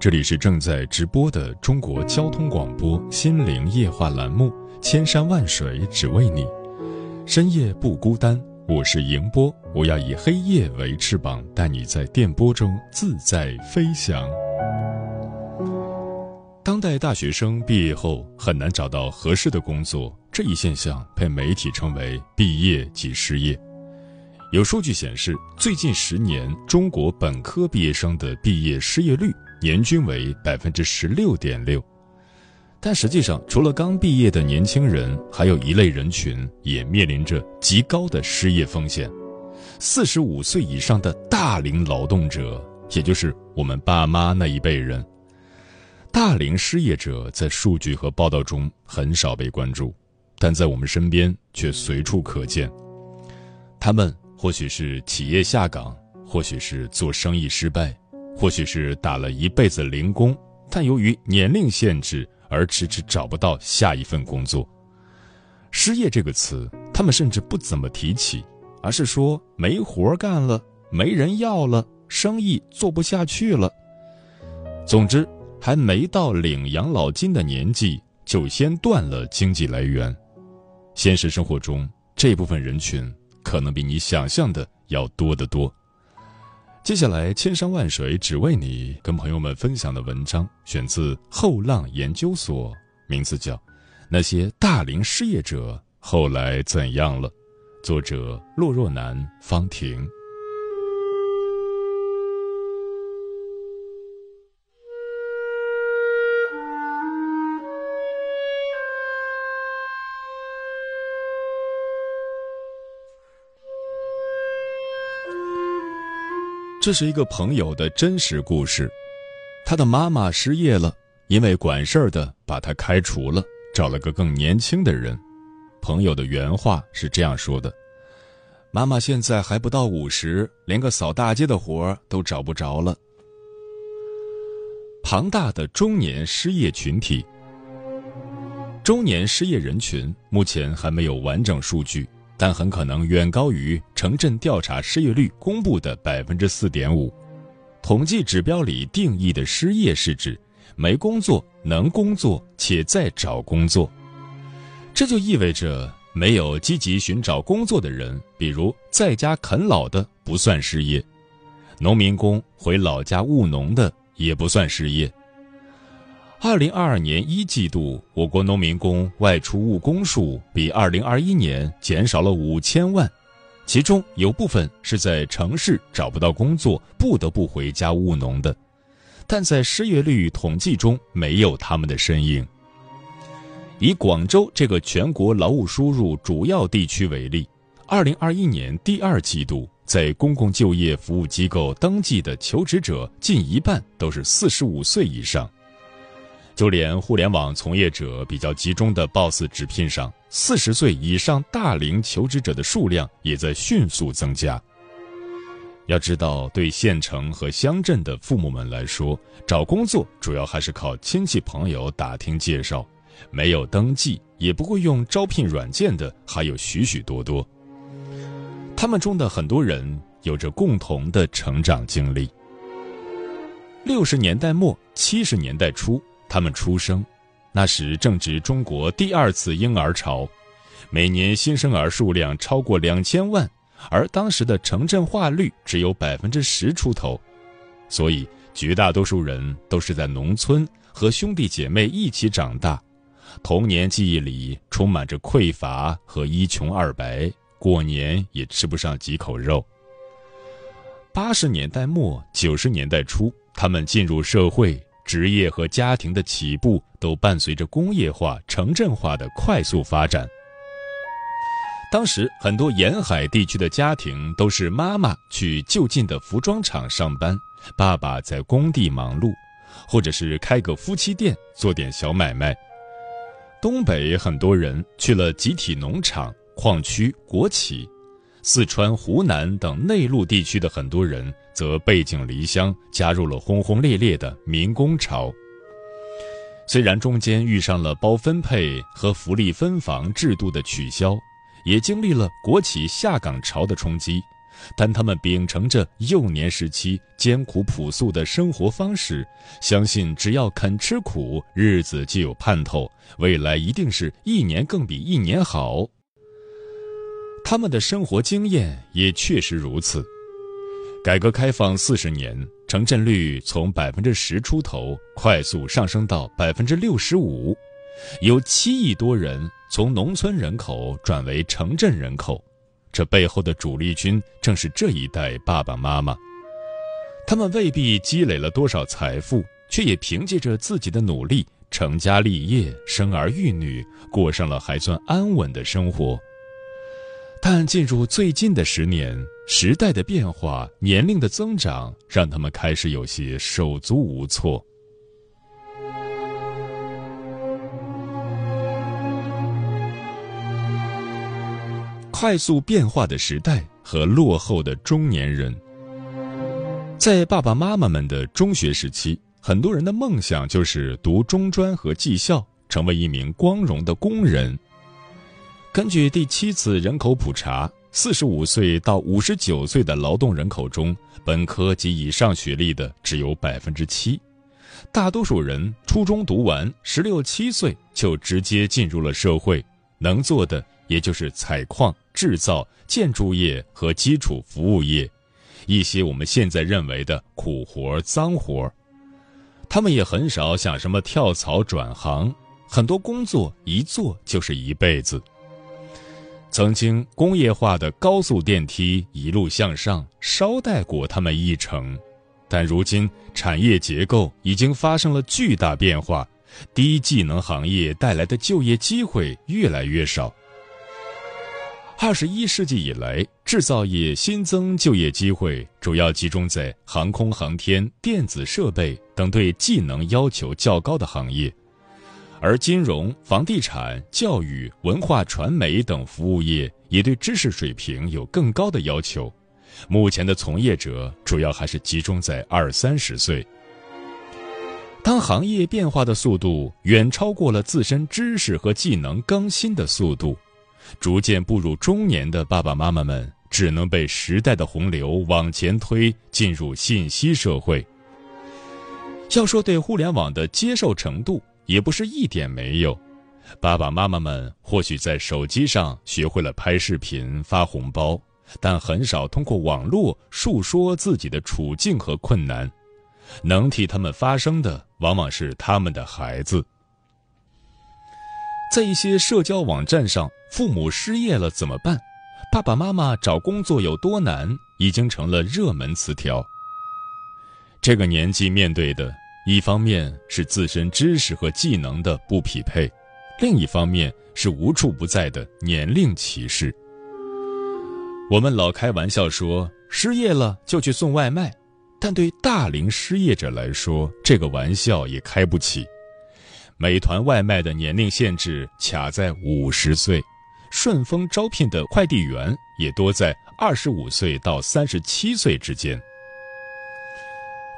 这里是正在直播的中国交通广播心灵夜话栏目《千山万水只为你》，深夜不孤单，我是迎波，我要以黑夜为翅膀，带你在电波中自在飞翔。当代大学生毕业后很难找到合适的工作，这一现象被媒体称为“毕业即失业”。有数据显示，最近十年中国本科毕业生的毕业失业率年均为百分之十六点六。但实际上，除了刚毕业的年轻人，还有一类人群也面临着极高的失业风险：四十五岁以上的大龄劳动者，也就是我们爸妈那一辈人。大龄失业者在数据和报道中很少被关注，但在我们身边却随处可见。他们。或许是企业下岗，或许是做生意失败，或许是打了一辈子零工，但由于年龄限制而迟迟找不到下一份工作。失业这个词，他们甚至不怎么提起，而是说没活干了，没人要了，生意做不下去了。总之，还没到领养老金的年纪，就先断了经济来源。现实生活中，这部分人群。可能比你想象的要多得多。接下来，千山万水只为你，跟朋友们分享的文章选自后浪研究所，名字叫《那些大龄失业者后来怎样了》，作者洛若楠、方婷。这是一个朋友的真实故事，他的妈妈失业了，因为管事儿的把他开除了，找了个更年轻的人。朋友的原话是这样说的：“妈妈现在还不到五十，连个扫大街的活都找不着了。”庞大的中年失业群体，中年失业人群目前还没有完整数据。但很可能远高于城镇调查失业率公布的百分之四点五。统计指标里定义的失业是指没工作、能工作且在找工作。这就意味着没有积极寻找工作的人，比如在家啃老的不算失业，农民工回老家务农的也不算失业。二零二二年一季度，我国农民工外出务工数比二零二一年减少了五千万，其中有部分是在城市找不到工作，不得不回家务农的，但在失业率统计中没有他们的身影。以广州这个全国劳务输入主要地区为例，二零二一年第二季度在公共就业服务机构登记的求职者近一半都是四十五岁以上。就连互联网从业者比较集中的 BOSS 直聘上，四十岁以上大龄求职者的数量也在迅速增加。要知道，对县城和乡镇的父母们来说，找工作主要还是靠亲戚朋友打听介绍，没有登记也不会用招聘软件的还有许许多多。他们中的很多人有着共同的成长经历：六十年代末、七十年代初。他们出生，那时正值中国第二次婴儿潮，每年新生儿数量超过两千万，而当时的城镇化率只有百分之十出头，所以绝大多数人都是在农村和兄弟姐妹一起长大，童年记忆里充满着匮乏和一穷二白，过年也吃不上几口肉。八十年代末九十年代初，他们进入社会，职业和家庭的起步都伴随着工业化、城镇化的快速发展。当时很多沿海地区的家庭都是妈妈去就近的服装厂上班，爸爸在工地忙碌，或者是开个夫妻店做点小买卖。东北很多人去了集体农场、矿区、国企。四川、湖南等内陆地区的很多人则背井离乡，加入了轰轰烈烈的民工潮。虽然中间遇上了包分配和福利分房制度的取消，也经历了国企下岗潮的冲击，但他们秉承着幼年时期艰苦朴素的生活方式，相信只要肯吃苦，日子就有盼头，未来一定是一年更比一年好。他们的生活经验也确实如此。改革开放四十年，城镇率从百分之十出头快速上升到百分之六十五，有七亿多人从农村人口转为城镇人口，这背后的主力军正是这一代爸爸妈妈。他们未必积累了多少财富，却也凭借着自己的努力成家立业、生儿育女，过上了还算安稳的生活。但进入最近的十年，时代的变化、年龄的增长，让他们开始有些手足无措。快速变化的时代和落后的中年人，在爸爸妈妈们的中学时期，很多人的梦想就是读中专和技校，成为一名光荣的工人。根据第七次人口普查，四十五岁到五十九岁的劳动人口中，本科及以上学历的只有百分之七，大多数人初中读完，十六七岁就直接进入了社会，能做的也就是采矿、制造、建筑业和基础服务业，一些我们现在认为的苦活、脏活。他们也很少想什么跳槽转行，很多工作一做就是一辈子。曾经工业化的高速电梯一路向上，捎带过他们一程，但如今产业结构已经发生了巨大变化，低技能行业带来的就业机会越来越少。二十一世纪以来，制造业新增就业机会主要集中在航空航天、电子设备等对技能要求较高的行业。而金融、房地产、教育、文化传媒等服务业也对知识水平有更高的要求。目前的从业者主要还是集中在二三十岁。当行业变化的速度远超过了自身知识和技能更新的速度，逐渐步入中年的爸爸妈妈们只能被时代的洪流往前推，进入信息社会。要说对互联网的接受程度，也不是一点没有，爸爸妈妈们或许在手机上学会了拍视频、发红包，但很少通过网络述说自己的处境和困难。能替他们发声的，往往是他们的孩子。在一些社交网站上，父母失业了怎么办？爸爸妈妈找工作有多难？已经成了热门词条。这个年纪面对的。一方面是自身知识和技能的不匹配，另一方面是无处不在的年龄歧视。我们老开玩笑说失业了就去送外卖，但对大龄失业者来说，这个玩笑也开不起。美团外卖的年龄限制卡在五十岁，顺丰招聘的快递员也多在二十五岁到三十七岁之间。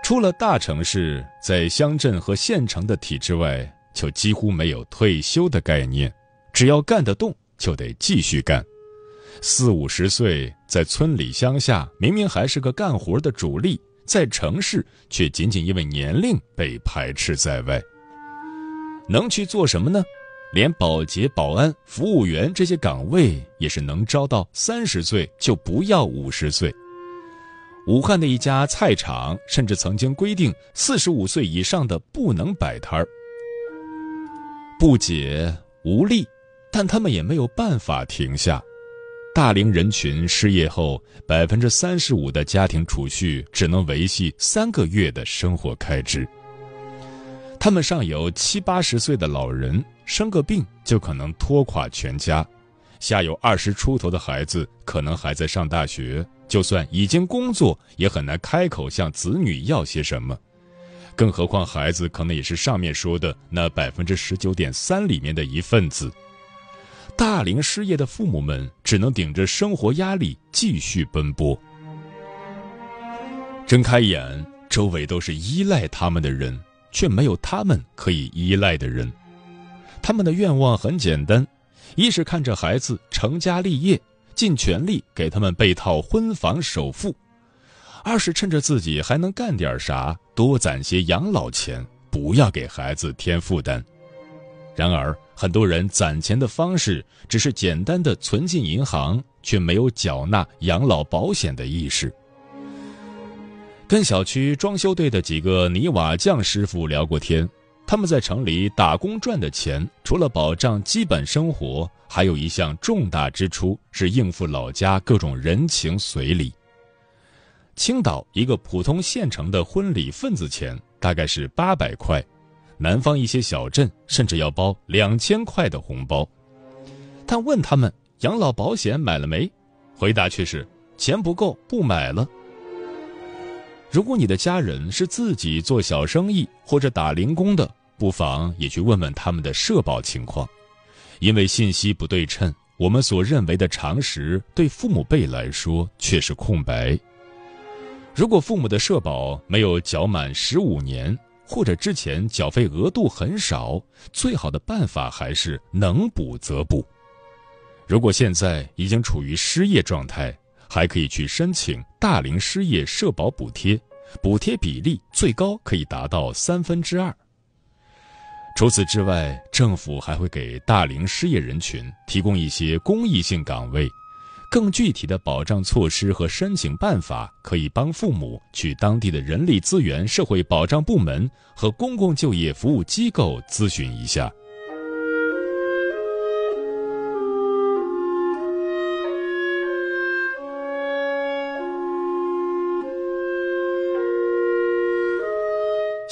除了大城市，在乡镇和县城的体制外，就几乎没有退休的概念。只要干得动，就得继续干。四五十岁，在村里乡下，明明还是个干活的主力，在城市却仅仅因为年龄被排斥在外。能去做什么呢？连保洁、保安、服务员这些岗位，也是能招到三十岁就不要五十岁。武汉的一家菜场甚至曾经规定，四十五岁以上的不能摆摊儿。不解无力，但他们也没有办法停下。大龄人群失业后，百分之三十五的家庭储蓄只能维系三个月的生活开支。他们上有七八十岁的老人，生个病就可能拖垮全家；下有二十出头的孩子，可能还在上大学。就算已经工作，也很难开口向子女要些什么，更何况孩子可能也是上面说的那百分之十九点三里面的一份子。大龄失业的父母们只能顶着生活压力继续奔波。睁开眼，周围都是依赖他们的人，却没有他们可以依赖的人。他们的愿望很简单：一是看着孩子成家立业。尽全力给他们备套婚房首付，二是趁着自己还能干点啥，多攒些养老钱，不要给孩子添负担。然而，很多人攒钱的方式只是简单的存进银行，却没有缴纳养老保险的意识。跟小区装修队的几个泥瓦匠师傅聊过天。他们在城里打工赚的钱，除了保障基本生活，还有一项重大支出是应付老家各种人情随礼。青岛一个普通县城的婚礼份子钱大概是八百块，南方一些小镇甚至要包两千块的红包。但问他们养老保险买了没，回答却是钱不够，不买了。如果你的家人是自己做小生意或者打零工的，不妨也去问问他们的社保情况，因为信息不对称，我们所认为的常识对父母辈来说却是空白。如果父母的社保没有缴满十五年，或者之前缴费额度很少，最好的办法还是能补则补。如果现在已经处于失业状态，还可以去申请大龄失业社保补贴，补贴比例最高可以达到三分之二。除此之外，政府还会给大龄失业人群提供一些公益性岗位，更具体的保障措施和申请办法，可以帮父母去当地的人力资源社会保障部门和公共就业服务机构咨询一下。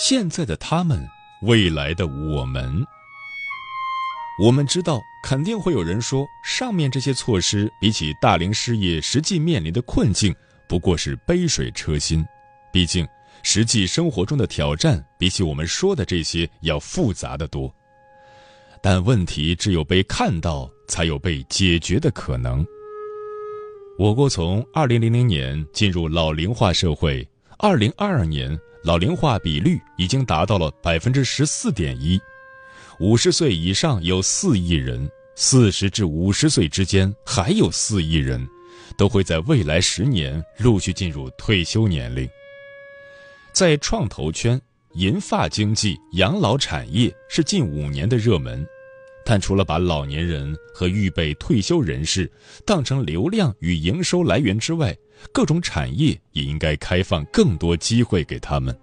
现在的他们，未来的我们，我们知道肯定会有人说，上面这些措施比起大龄失业实际面临的困境，不过是杯水车薪。毕竟，实际生活中的挑战比起我们说的这些要复杂的多。但问题只有被看到，才有被解决的可能。我国从二零零零年进入老龄化社会，二零二二年。老龄化比率已经达到了百分之十四点一，五十岁以上有四亿人，四十至五十岁之间还有四亿人，都会在未来十年陆续进入退休年龄。在创投圈，银发经济、养老产业是近五年的热门，但除了把老年人和预备退休人士当成流量与营收来源之外，各种产业也应该开放更多机会给他们。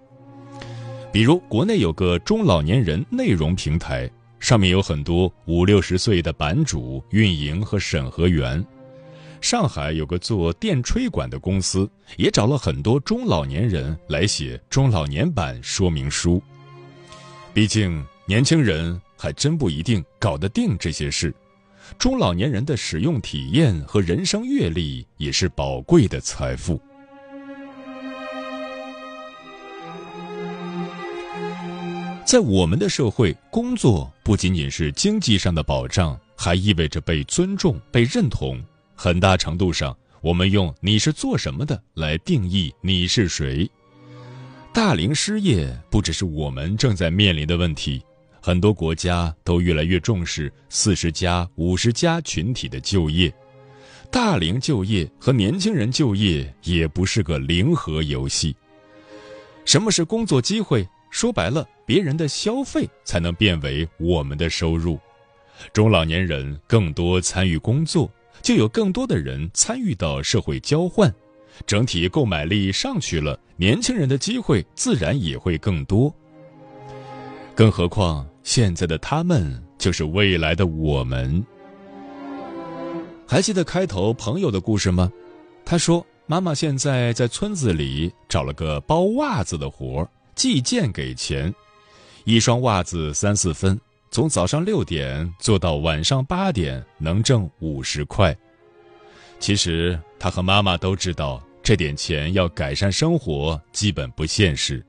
比如，国内有个中老年人内容平台，上面有很多五六十岁的版主、运营和审核员。上海有个做电吹管的公司，也找了很多中老年人来写中老年版说明书。毕竟，年轻人还真不一定搞得定这些事。中老年人的使用体验和人生阅历也是宝贵的财富。在我们的社会，工作不仅仅是经济上的保障，还意味着被尊重、被认同。很大程度上，我们用“你是做什么的”来定义你是谁。大龄失业不只是我们正在面临的问题。很多国家都越来越重视四十加、五十加群体的就业，大龄就业和年轻人就业也不是个零和游戏。什么是工作机会？说白了，别人的消费才能变为我们的收入。中老年人更多参与工作，就有更多的人参与到社会交换，整体购买力上去了，年轻人的机会自然也会更多。更何况，现在的他们就是未来的我们。还记得开头朋友的故事吗？他说：“妈妈现在在村子里找了个包袜子的活儿，寄件给钱，一双袜子三四分，从早上六点做到晚上八点，能挣五十块。其实他和妈妈都知道，这点钱要改善生活基本不现实，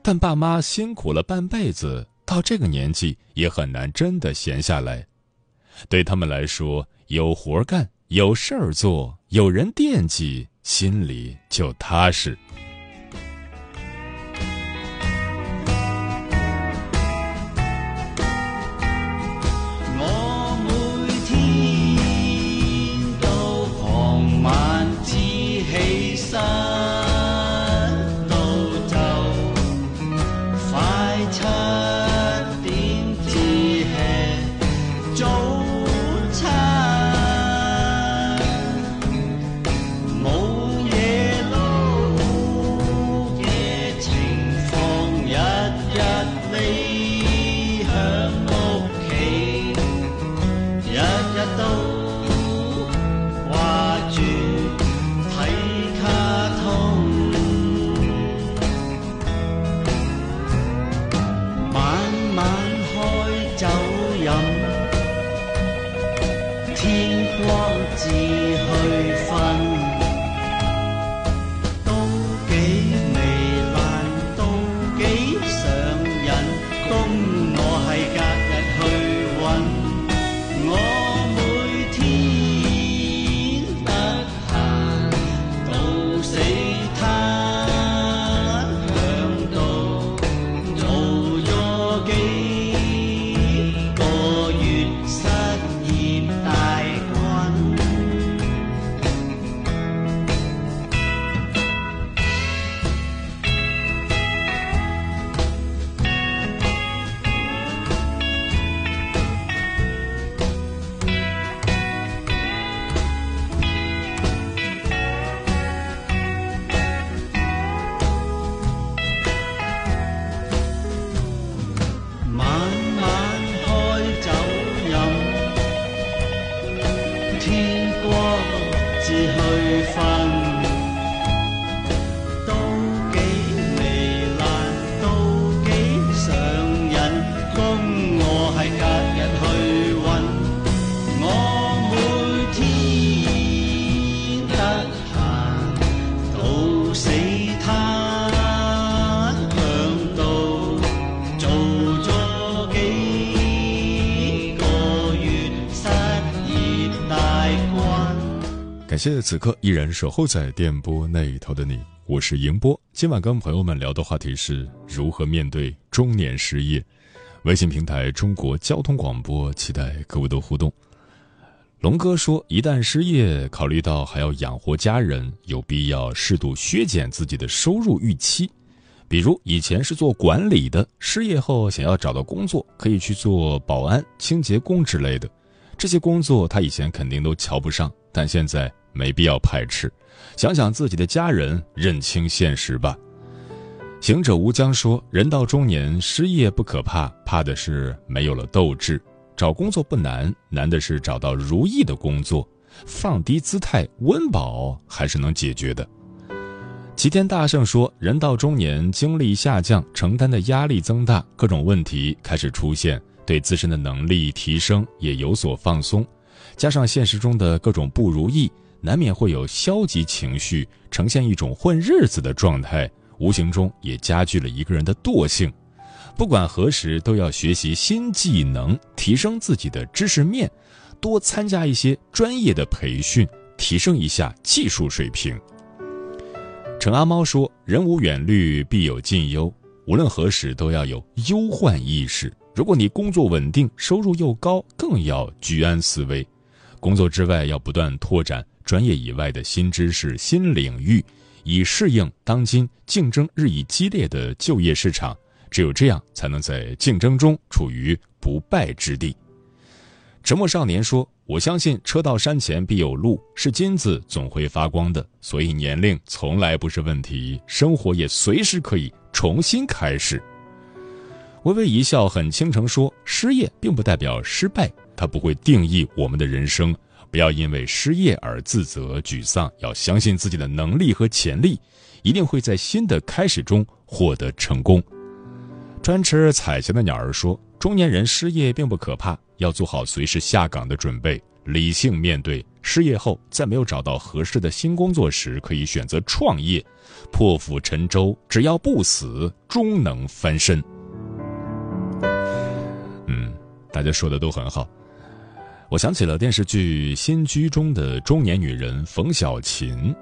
但爸妈辛苦了半辈子，到这个年纪也很难真的闲下来。对他们来说。”有活干，有事儿做，有人惦记，心里就踏实。天光，自去。谢此刻依然守候在电波那一头的你，我是迎波。今晚跟朋友们聊的话题是如何面对中年失业。微信平台中国交通广播，期待各位的互动。龙哥说，一旦失业，考虑到还要养活家人，有必要适度削减自己的收入预期。比如以前是做管理的，失业后想要找到工作，可以去做保安、清洁工之类的。这些工作他以前肯定都瞧不上，但现在。没必要排斥，想想自己的家人，认清现实吧。行者无疆说：“人到中年，失业不可怕，怕的是没有了斗志。找工作不难，难的是找到如意的工作。放低姿态，温饱还是能解决的。”齐天大圣说：“人到中年，精力下降，承担的压力增大，各种问题开始出现，对自身的能力提升也有所放松，加上现实中的各种不如意。”难免会有消极情绪，呈现一种混日子的状态，无形中也加剧了一个人的惰性。不管何时，都要学习新技能，提升自己的知识面，多参加一些专业的培训，提升一下技术水平。陈阿猫说：“人无远虑，必有近忧。无论何时，都要有忧患意识。如果你工作稳定，收入又高，更要居安思危。工作之外，要不断拓展。”专业以外的新知识、新领域，以适应当今竞争日益激烈的就业市场。只有这样，才能在竞争中处于不败之地。沉默少年说：“我相信车到山前必有路，是金子总会发光的，所以年龄从来不是问题，生活也随时可以重新开始。”微微一笑，很倾城说：“失业并不代表失败，它不会定义我们的人生。不要因为失业而自责沮丧，要相信自己的能力和潜力，一定会在新的开始中获得成功。”专吃彩霞的鸟儿说：“中年人失业并不可怕，要做好随时下岗的准备，理性面对。失业后，在没有找到合适的新工作时，可以选择创业，破釜沉舟，只要不死，终能翻身。”嗯，大家说的都很好。我想起了电视剧《新居》中的中年女人冯小琴，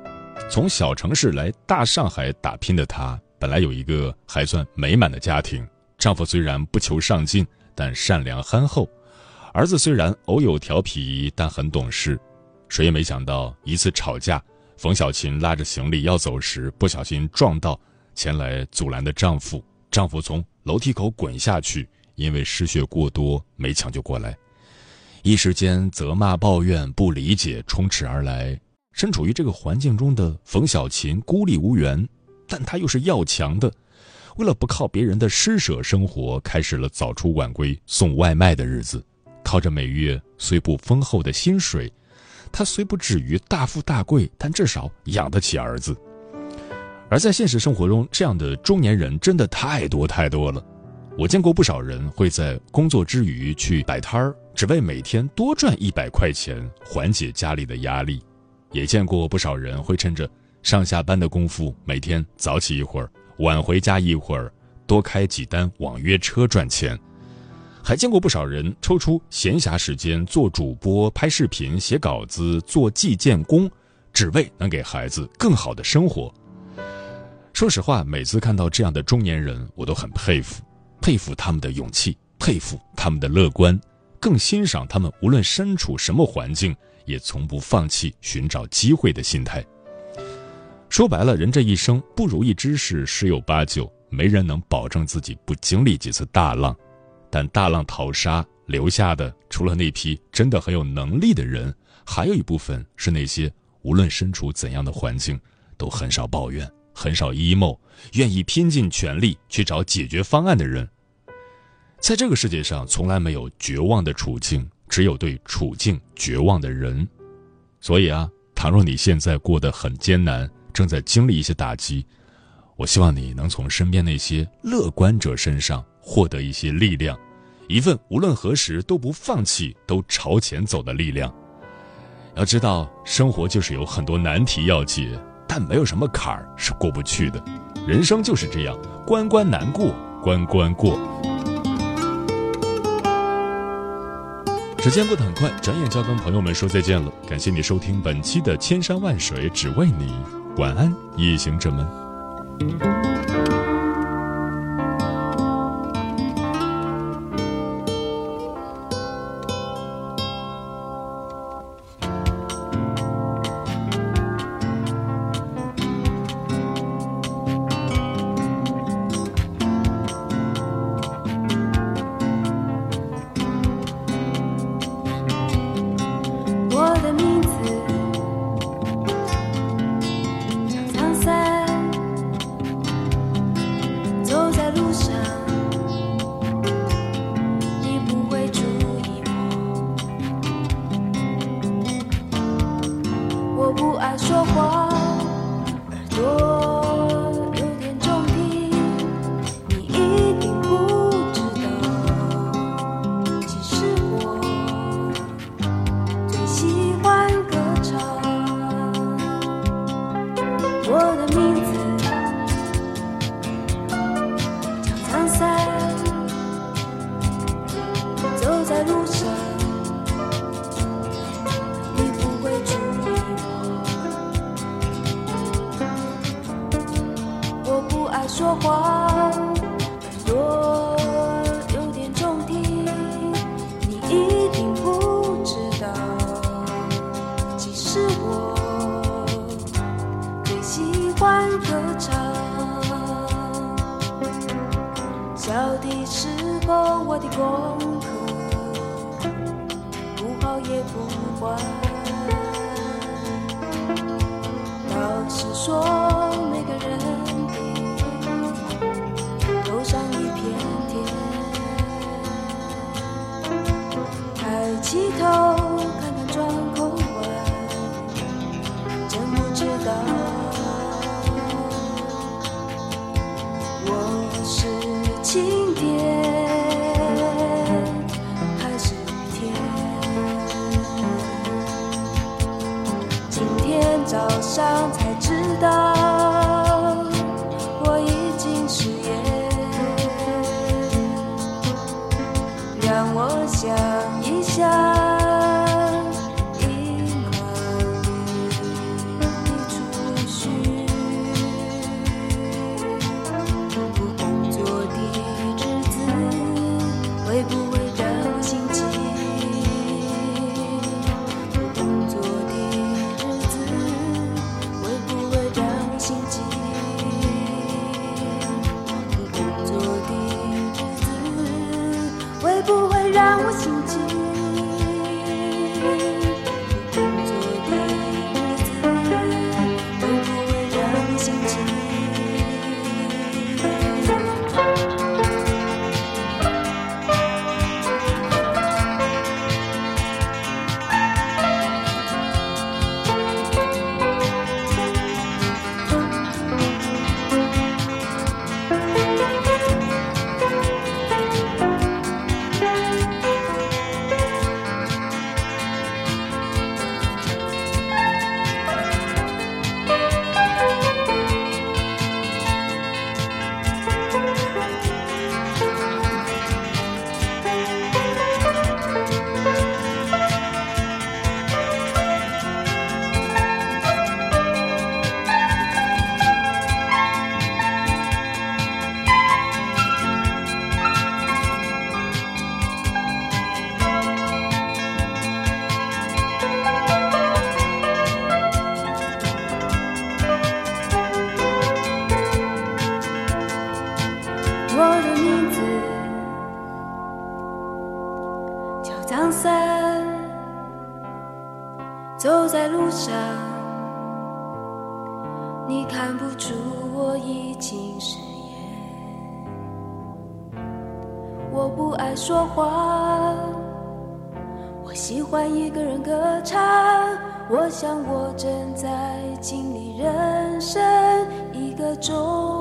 从小城市来大上海打拼的她。本来有一个还算美满的家庭，丈夫虽然不求上进，但善良憨厚；儿子虽然偶有调皮，但很懂事。谁也没想到，一次吵架，冯小琴拉着行李要走时，不小心撞到前来阻拦的丈夫，丈夫从楼梯口滚下去，因为失血过多没抢救过来。一时间，责骂、抱怨、不理解充斥而来。身处于这个环境中的冯小琴孤立无援。但他又是要强的，为了不靠别人的施舍生活，开始了早出晚归送外卖的日子。靠着每月虽不丰厚的薪水，他虽不至于大富大贵，但至少养得起儿子。而在现实生活中，这样的中年人真的太多太多了。我见过不少人会在工作之余去摆摊儿，只为每天多赚一百块钱，缓解家里的压力；也见过不少人会趁着。上下班的功夫，每天早起一会儿，晚回家一会儿，多开几单网约车赚钱。还见过不少人抽出闲暇时间做主播、拍视频、写稿子、做计件工，只为能给孩子更好的生活。说实话，每次看到这样的中年人，我都很佩服，佩服他们的勇气，佩服他们的乐观，更欣赏他们无论身处什么环境，也从不放弃寻找机会的心态。说白了，人这一生不如意之事十有八九，没人能保证自己不经历几次大浪。但大浪淘沙留下的，除了那批真的很有能力的人，还有一部分是那些无论身处怎样的环境，都很少抱怨、很少 emo，愿意拼尽全力去找解决方案的人。在这个世界上，从来没有绝望的处境，只有对处境绝望的人。所以啊，倘若你现在过得很艰难，正在经历一些打击，我希望你能从身边那些乐观者身上获得一些力量，一份无论何时都不放弃、都朝前走的力量。要知道，生活就是有很多难题要解，但没有什么坎儿是过不去的。人生就是这样，关关难过关关过。时间过得很快，转眼就要跟朋友们说再见了。感谢你收听本期的《千山万水只为你》。晚安，夜行者们。说是我最喜欢歌唱。小的时候，我的功课不好也不坏。老实说，每个人的头上一片天，抬起头走在路上，你看不出我已经失业。我不爱说话，我喜欢一个人歌唱。我想我正在经历人生一个终